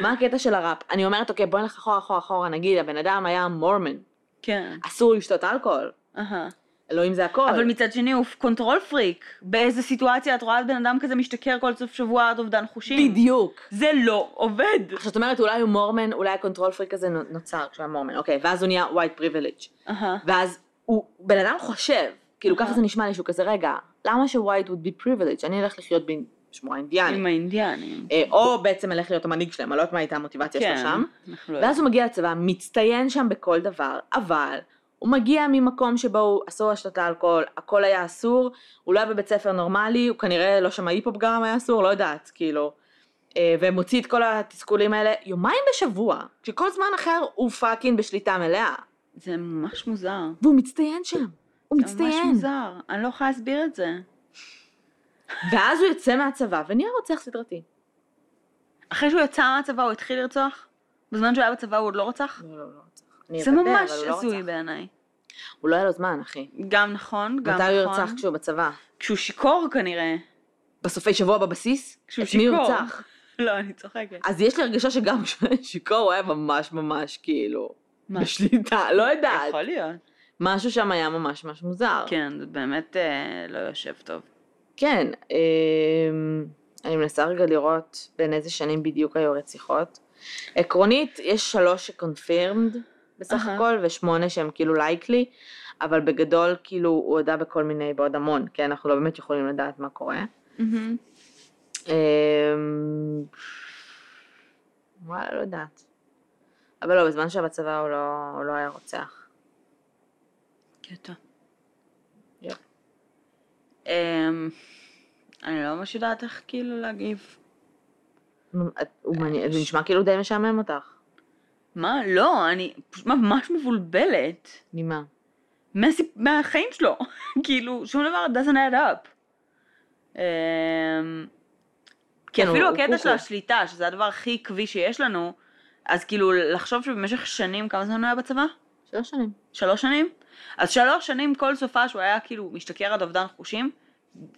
מה הקטע של הראפ? אני אומרת, אוקיי, בואי נלך אחורה, אחורה, אחורה, נגיד, הבן אדם היה מורמן, כן, אסור לשתות אלכוהול. אהה. אלוהים זה הכל. אבל מצד שני הוא control freak. באיזה סיטואציה את רואה בן אדם כזה משתכר כל סוף שבוע עד אובדן חושים? בדיוק. זה לא עובד. עכשיו את אומרת אולי הוא מורמן, אולי ה control freak הזה נו- נוצר כשהוא היה מורמן, אוקיי, ואז הוא נהיה white privilege, אהה. ואז הוא, בן אדם חושב, כאילו אהה. ככה זה נשמע לי שהוא כזה, רגע, למה ש-white would be privilege, אני אלך לחיות בשמורה אינדיאנית, עם האינדיאנים. אה, או בעצם אלך להיות המנהיג שלהם, אני לא יודעת מה הייתה המוטיבציה שלו כן, שם, אנחנו לא ואז הוא מגיע לצבא, מצטיין שם בכל דבר, אבל הוא מגיע ממקום שבו הוא אסור לשתות אלכוהול, הכל היה אסור, הוא לא היה בבית ספר נורמלי, הוא כנראה לא שמע היפ-הופ גם היה אסור, לא יודעת, כאילו. אה, ומוציא את כל התסכולים האלה יומיים בשבוע, כשכל זמן אחר הוא fucking בשליטה מלאה. זה ממש מוזר. והוא מצטיין שם, הוא זה ממש מצטיין. מוזר. אני לא יכולה להסביר את זה. ואז הוא יוצא מהצבא ונהיה רוצח סדרתי. אחרי שהוא יצא מהצבא הוא התחיל לרצוח? בזמן שהוא היה בצבא הוא עוד לא רצח? לא, לא, לא זה ממש לא הזוי רצח. בעיניי. הוא לא היה לו זמן, אחי. גם נכון, גם מתי נכון. הוא ירצח כשהוא בצבא? כשהוא שיכור כנראה. בסופי שבוע בבסיס? כשהוא את מי הוא שיכור. רצח? לא, אני צוחקת. אז יש לי הרגשה שגם כשהוא היה שיכור הוא היה ממש ממש כאילו מה? בשליטה, לא יודעת. יכול להיות. משהו שם היה ממש ממש מוזר. כן, זה באמת אה, לא יושב טוב. כן, אמ, אני מנסה רגע לראות בין איזה שנים בדיוק היו הרציחות. עקרונית, יש שלוש שקונפירמד בסך אהה. הכל, ושמונה שהם כאילו לייקלי, אבל בגדול כאילו הוא הודה בכל מיני, בעוד המון, כי אנחנו לא באמת יכולים לדעת מה קורה. אמ, וואלה, לא יודעת. אבל לא, בזמן שהיה בצבא הוא לא, הוא לא היה רוצח. קטע. אמ, אני לא ממש יודעת איך כאילו להגיב. הוא מעניין- זה נשמע כאילו די משעמם אותך. מה? לא, אני ממש מבולבלת. ממה? מהסיפ... מהחיים שלו. כאילו, שום דבר doesn't add up. אמ, כן, אפילו הוא הקטע של. השליטה, שזה הדבר הכי עקבי שיש לנו, אז כאילו לחשוב שבמשך שנים, כמה זמן הוא היה בצבא? שלוש שנים. שלוש שנים? אז שלוש שנים כל סופ"ש הוא היה כאילו משתכר עד אובדן חושים,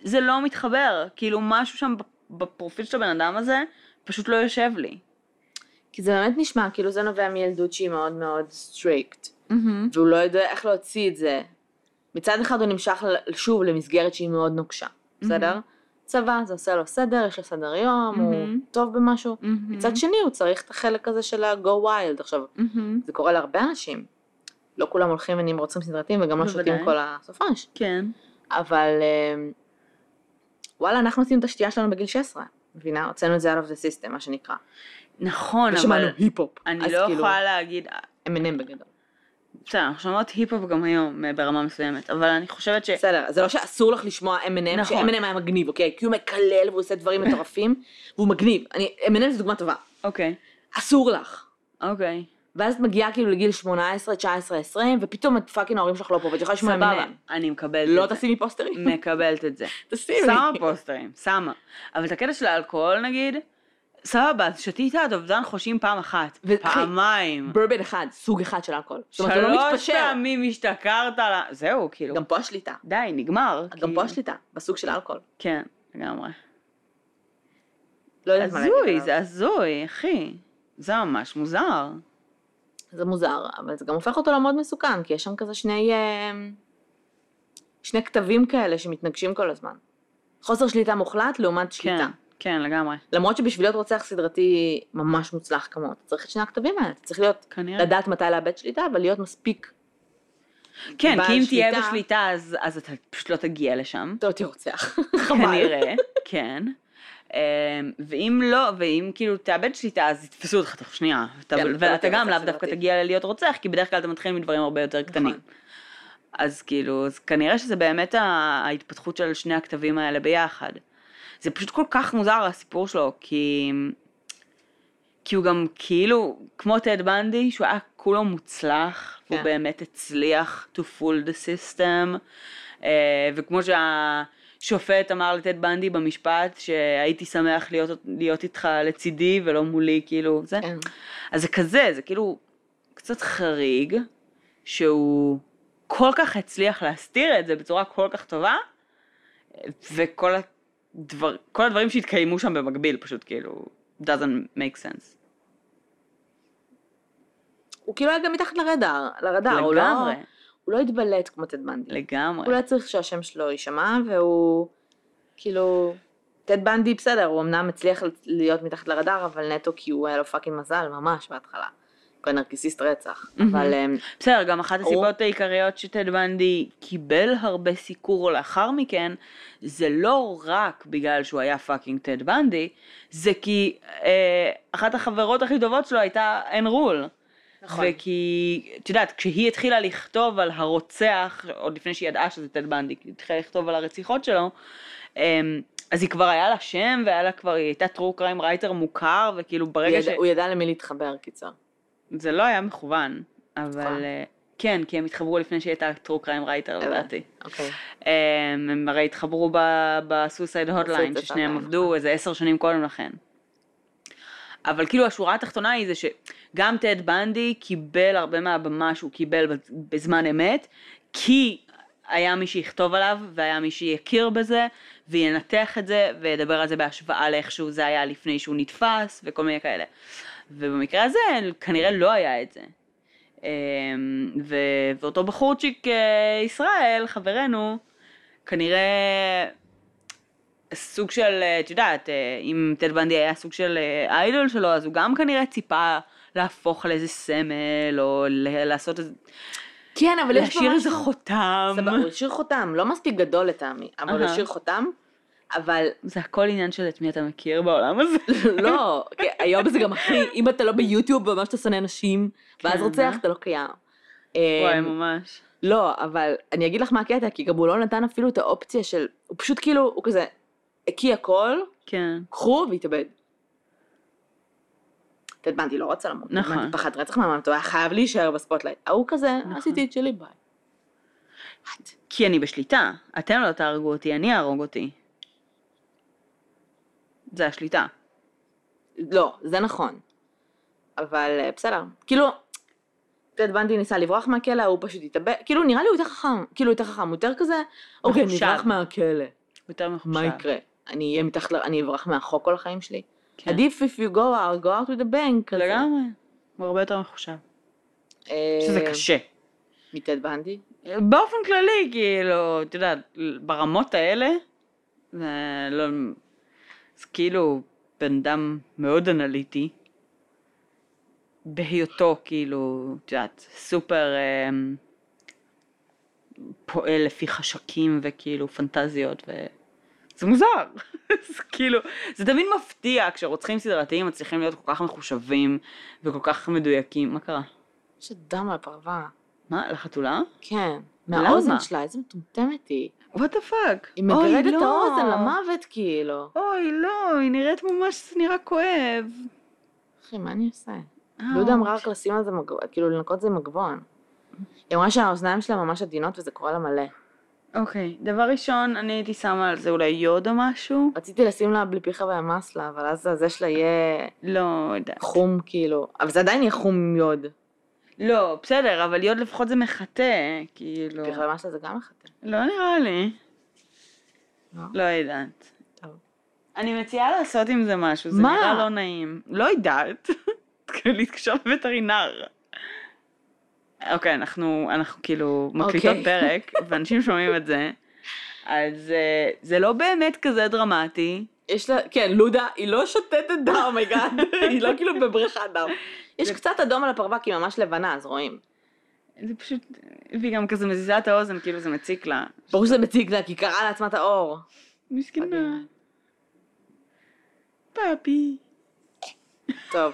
זה לא מתחבר. כאילו משהו שם בפרופיל של הבן אדם הזה, פשוט לא יושב לי. כי זה באמת נשמע כאילו זה נובע מילדות שהיא מאוד מאוד strict. והוא לא יודע איך להוציא את זה. מצד אחד הוא נמשך שוב למסגרת שהיא מאוד נוקשה, בסדר? צבא, זה עושה לו סדר, יש לו סדר יום, הוא מהמם. טוב במשהו. מצד שני הוא צריך את החלק הזה של ה-go wild. עכשיו, זה קורה להרבה אנשים. לא כולם הולכים ונהיים רוצחים סדרתיים וגם לא שותים. כל הסופש. כן. אבל אמ, וואלה, אנחנו עשינו את השתייה שלנו בגיל 16, מבינה? הוצאנו את זה out of the system, מה שנקרא. נכון, ושמענו אבל היפ-הופ. אני לא כאילו, יכולה להגיד, Eminem בגדול. בסדר, אנחנו שומעות היפ-הופ גם היום אה, ברמה מסוימת, אבל אני חושבת ש... בסדר, זה לא שאסור לך לשמוע Eminem, נכון. ש-Eminem היה מגניב, אוקיי? כי הוא מקלל והוא עושה דברים מטורפים, והוא מגניב. אני- Eminem זה דוגמה טובה. אוקיי, אסור לך. אוקיי. ואז את מגיעה כאילו לגיל 18, 19, 20, ופתאום את fucking ההורים שלך לא פה, ואת יכולה לשמוע סבבה, Eminem. אני מקבלת לא את זה. תשימי פוסטרים? מקבלת את זה. תשימי. שמה פוסטרים, שמה. אבל את הקטע של האלכוהול נגיד, סבבה, שתית עד אובדן חושים פעם אחת, ואחי, פעמיים, ברבן אחד, סוג אחד של אלכוהול. זאת אומרת, הוא לא שלוש מתפשר. פעמים השתכרת, ל- זהו, כאילו, גם פה השליטה. די, נגמר. גם כאילו. פה השליטה, בסוג של אלכוהול. כן, לגמרי. לא יודעת מה להגיד. הזוי. זה הזוי, אחי. זה ממש מוזר. זה מוזר, אבל זה גם הופך אותו למאוד מסוכן, כי יש שם כזה שני... אה, שני כתבים כאלה שמתנגשים כל הזמן. חוסר שליטה מוחלט לעומת שליטה. כן, כן, לגמרי. למרות שבשביל להיות רוצח סדרתי ממש מוצלח כמוהו, אתה צריך את שני הכתבים האלה, אתה צריך להיות, כנראה. לדעת מתי לאבד שליטה, אבל להיות מספיק, כן, כי אם תהיה שליטה- בשליטה, אז אז אתה פשוט לא תגיע לשם. אתה לא תהיה רוצח. כנראה, כן. אמ, ואם לא, ואם כאילו תאבד שליטה, אז יתפסו אותך תוך שנייה. כן, אתה ואתה גם לאו דווקא. תגיע להיות רוצח, כי בדרך כלל אתה מתחיל מדברים הרבה יותר קטנים. נכון. אז כאילו, אז כנראה שזה באמת ההתפתחות של שני הכתבים האלה ביחד. זה פשוט כל כך מוזר הסיפור שלו, כי... כי הוא גם כאילו, כמו טד בנדי, שהוא היה כולו מוצלח, כן. הוא באמת הצליח to fool the system, אה, וכמו שהשופט אמר לטד בנדי במשפט, שהייתי שמח להיות, להיות איתך לצידי ולא מולי, כאילו, זה. כן. אז זה כזה, זה כאילו קצת חריג, שהוא כל כך הצליח להסתיר את זה בצורה כל כך טובה, וכל הדבר, כל הדברים שהתקיימו שם במקביל פשוט כאילו doesn't make sense. הוא כאילו היה גם מתחת לרדאר, לרדאר, הוא לא, לגמרי, הוא לא התבלט כמו טד בנדי. לגמרי. הוא לא צריך שהשם שלו יישמע, והוא כאילו... טד בנדי בסדר, הוא אמנם הצליח להיות מתחת לרדאר, אבל נטו כי הוא היה לו fucking מזל, ממש בהתחלה. הוא היה נרקיסיסט רצח. אבל אמ, בסדר, גם אחת הסיבות העיקריות שטד בנדי קיבל הרבה סיקור לאחר מכן, זה לא רק בגלל שהוא היה fucking טד בנדי, זה כי אה, אחת החברות הכי טובות שלו הייתה אן רול. נכון. וכי, את יודעת, כשהיא התחילה לכתוב על הרוצח, עוד לפני שהיא ידעה שזה טד בנדי, היא התחילה לכתוב על הרציחות שלו, אמ, אז היא כבר היה לה שם, והיה לה כבר, היא הייתה true crime writer מוכר, וכאילו ברגע ידע- הוא ידע למי להתחבר, קיצר. שזה לא היה מכוון, אבל נכון. אה, כן, כי הם התחברו לפני שהיא הייתה true crime writer לדעתי. אוקיי. אמ, הם הרי התחברו ב suicide hotline, ששניהם עבדו נכון. איזה עשר שנים קודם לכן. אבל כאילו השורה התחתונה היא זה שגם טד בנדי קיבל הרבה מהבמה שהוא קיבל בז- בזמן אמת, כי היה מי שיכתוב עליו והיה מי שיכיר בזה וינתח את זה וידבר על זה בהשוואה לאיכשהו זה היה לפני שהוא נתפס וכל מיני כאלה. ובמקרה הזה כנראה לא היה את זה. אמ, ו- ואותו בחורצ'יק אה, ישראל, חברנו, כנראה סוג של, אה, את יודעת, אה, אם טד בנדי היה סוג של אה, איידול שלו, אז הוא גם כנראה ציפה להפוך לאיזה סמל, או לעשות איזה, כן, אבל יש פה להשאיר איזה משהו... חותם. סבבה, הוא השאיר חותם, לא מספיק גדול לטעמי, אבל הוא. השאיר חותם, אבל זה הכל עניין של את מי אתה מכיר בעולם הזה. לא, כי היום זה גם הכי, אם אתה לא ביוטיוב ממש אתה שונא נשים, ואז כן, רוצח, אה? אתה לא קיים. וואי, אמ, ממש. לא, אבל אני אגיד לך מה הקטע, כי גם הוא לא נתן אפילו את האופציה של, הוא פשוט כאילו, הוא כזה, הקיא הכל, כן. קחו והתאבד. בנדי לא רצה למות, נכון. פחד רצח מהמוות, הוא היה חייב להישאר ב spotlight. ההוא כזה, נכון. עשיתי את שלי ביי. כי אני בשליטה. אתם לא תהרגו אותי, אני אהרוג אותי. זה השליטה. לא, זה נכון. אבל אה, בסדר. כאילו, טד בנדי ניסה לברוח מהכלא, הוא פשוט התאבד, כאילו נראה לי הוא יותר חכם, כאילו יותר חכם, הוא יותר כזה, אוקיי. נברח מהכלא, יותר מחושב. מה יקרה? אני אהיה מתחת, ל- אני אברח מהחוק כל החיים שלי? כן. עדיף if you go out, go out with a bang, כזה. לגמרי. הוא הרבה יותר מחושב. אה, שזה קשה. מטד בנדי? באופן כללי, כאילו, את יודעת, ברמות האלה, זה לא... זה כאילו בן אדם מאוד אנליטי, בהיותו, כאילו, את יודעת, סופר אמ, פועל לפי חשקים וכאילו פנטזיות, ו... זה מוזר. זה כאילו, זה תמיד מפתיע כשרוצחים סדרתיים מצליחים להיות כל כך מחושבים וכל כך מדויקים. מה קרה? יש דם על הפרווה. מה, לחתולה? כן. מהאוזן שלה, איזה מטומטמת היא. What the fuck? היא מגרדת את האוזן למוות כאילו. אוי, לא, היא נראית ממש, נראה כואב. אחי, מה אני עושה? לודה אמרה רק לשים על זה מגבון, כאילו לנקות זה מגבון. היא אמרה שהאוזניים שלה ממש עדינות וזה קורה לה מלא. אוקיי, דבר ראשון, אני הייתי שמה על זה אולי יוד או משהו. רציתי לשים לה בלי פיחה ואמסלה, אבל אז הזה שלה יהיה לא יודעת. חום כאילו. אבל זה עדיין יהיה חום עם יוד. לא, בסדר, אבל יוד לפחות זה מחטא, כאילו. פיחה ואמסלה זה גם מחטא. לא נראה לי. לא? לא יודעת. טוב. אני מציעה לעשות עם זה משהו, זה מה? נראה לא נעים. לא יודעת. להתקשר לווטרינר. אוקיי, אנחנו, אנחנו כאילו מקליטות אוקיי. פרק, ואנשים שומעים את זה, אז אה, זה לא באמת כזה דרמטי. יש לה, כן, לודה, היא לא שותתת דם, oh my god, היא לא כאילו בבריכת דם. יש קצת אדום על הפרווה, כי היא ממש לבנה, אז רואים. זה פשוט, והיא גם כזה מזיזה את האוזן, כאילו זה מציק לה. ברור שזה מציג לה, כי קרעה לעצמה את האור. מסכנה. פאפי. טוב.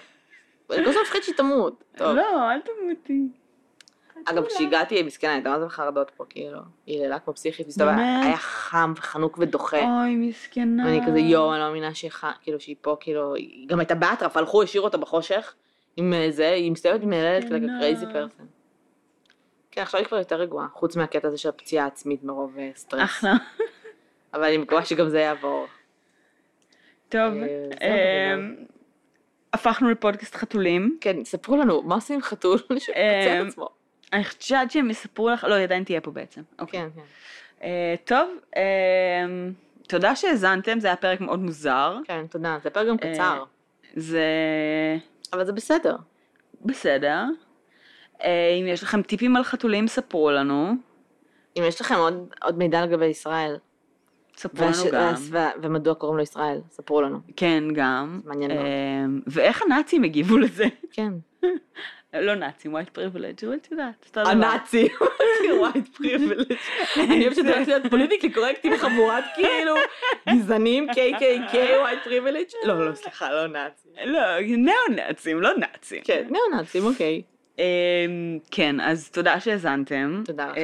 אני כל הזמן מפחד שהיא תמות. לא, אל תמותי. אגב, כשהגעתי, היא מסכנה, הייתה מה זה בחרדות פה, כאילו. היא העללה כמו פסיכית, מסתובבה, באמת? היה חם וחנוק ודוחה. אוי, מסכנה. ואני כזה, יואו, אני לא מאמינה שהיא כאילו שהיא פה, כאילו, היא גם הייתה באטרף, הלכו, השאירו אותה בחושך, עם אה, זה, היא מסתובבת עם ילדת כאילו. crazy person. כן, עכשיו היא כבר יותר רגועה, חוץ מהקטע הזה של הפציעה העצמית מרוב אה, סטרס. אחלה. אבל אני מקווה שגם זה יעבור. טוב, אה, אמ, הפכנו לפודקאסט חתולים. כן, ספרו לנו, מה עושים חתול אה, את עצמו? אני חושבת שהם יספרו לך, לא, היא עדיין תהיה פה בעצם. אוקיי. כן, כן. אה, טוב, אמ, תודה שהאזנתם, זה היה פרק מאוד מוזר. כן, תודה. זה פרק גם אה, קצר, זה אבל זה בסדר. בסדר. אה, אם יש לכם טיפים על חתולים, ספרו לנו. אם יש לכם עוד- עוד מידע לגבי ישראל, ספרו לנו והש- גם. וה- ומדוע קוראים לו ישראל, ספרו לנו. כן, גם. מעניין מאוד. אמ, ואיך הנאצים הגיבו לזה? כן. לא נאצים, white privilege, אבל את יודעת, אותו דבר. הנאצי, white privilege. אני אוהבת שזה הולך להיות politically correct עם חבורת כאילו גזענים, KKK, white privilege. לא, לא, סליחה, לא נאצי. לא, ניאו-נאצים, לא נאצים. כן, ניאו-נאצים, אוקיי. אמ, כן, אז תודה שהאזנתם. תודה לך.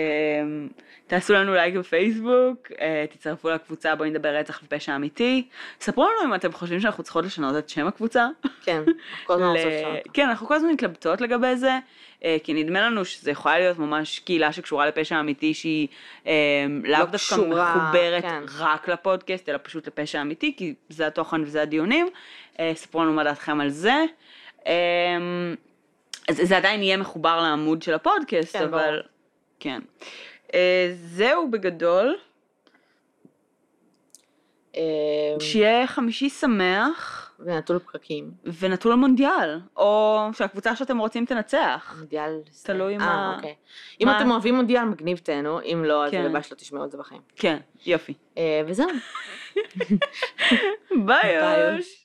אמ, תעשו לנו לייק בפייסבוק, אה, תצטרפו לקבוצה בואי נדבר רצח ופשע אמיתי. ספרו לנו אם אתם חושבים שאנחנו צריכות לשנות את שם הקבוצה. כן, כל הזמן רוצות לשנות. כן, אנחנו כל הזמן מתלבטות לגבי זה, אה, כי נדמה לנו שזה יכולה להיות ממש קהילה שקשורה לפשע אמיתי שהיא אה, לאו לא דווקא מחוברת כן. רק לפודקאסט, אלא פשוט לפשע אמיתי, כי זה התוכן וזה הדיונים. ספרו לנו מה דעתכם על זה. אה, אז זה עדיין יהיה מחובר לעמוד של הפודקאסט, כן, אבל... ברור. כן. אה, זהו בגדול, אה, שיהיה חמישי שמח ונטול פקקים. ונטול המונדיאל, או שהקבוצה שאתם רוצים תנצח. מונדיאל. תלוי אה, מה- אוקיי. אם אתם אוהבים מונדיאל, מגניב תהנו, אם לא, אז כן. הלוואי שלא תשמעו את זה בחיים. כן, יופי. וזהו. ביי ביי, יוש.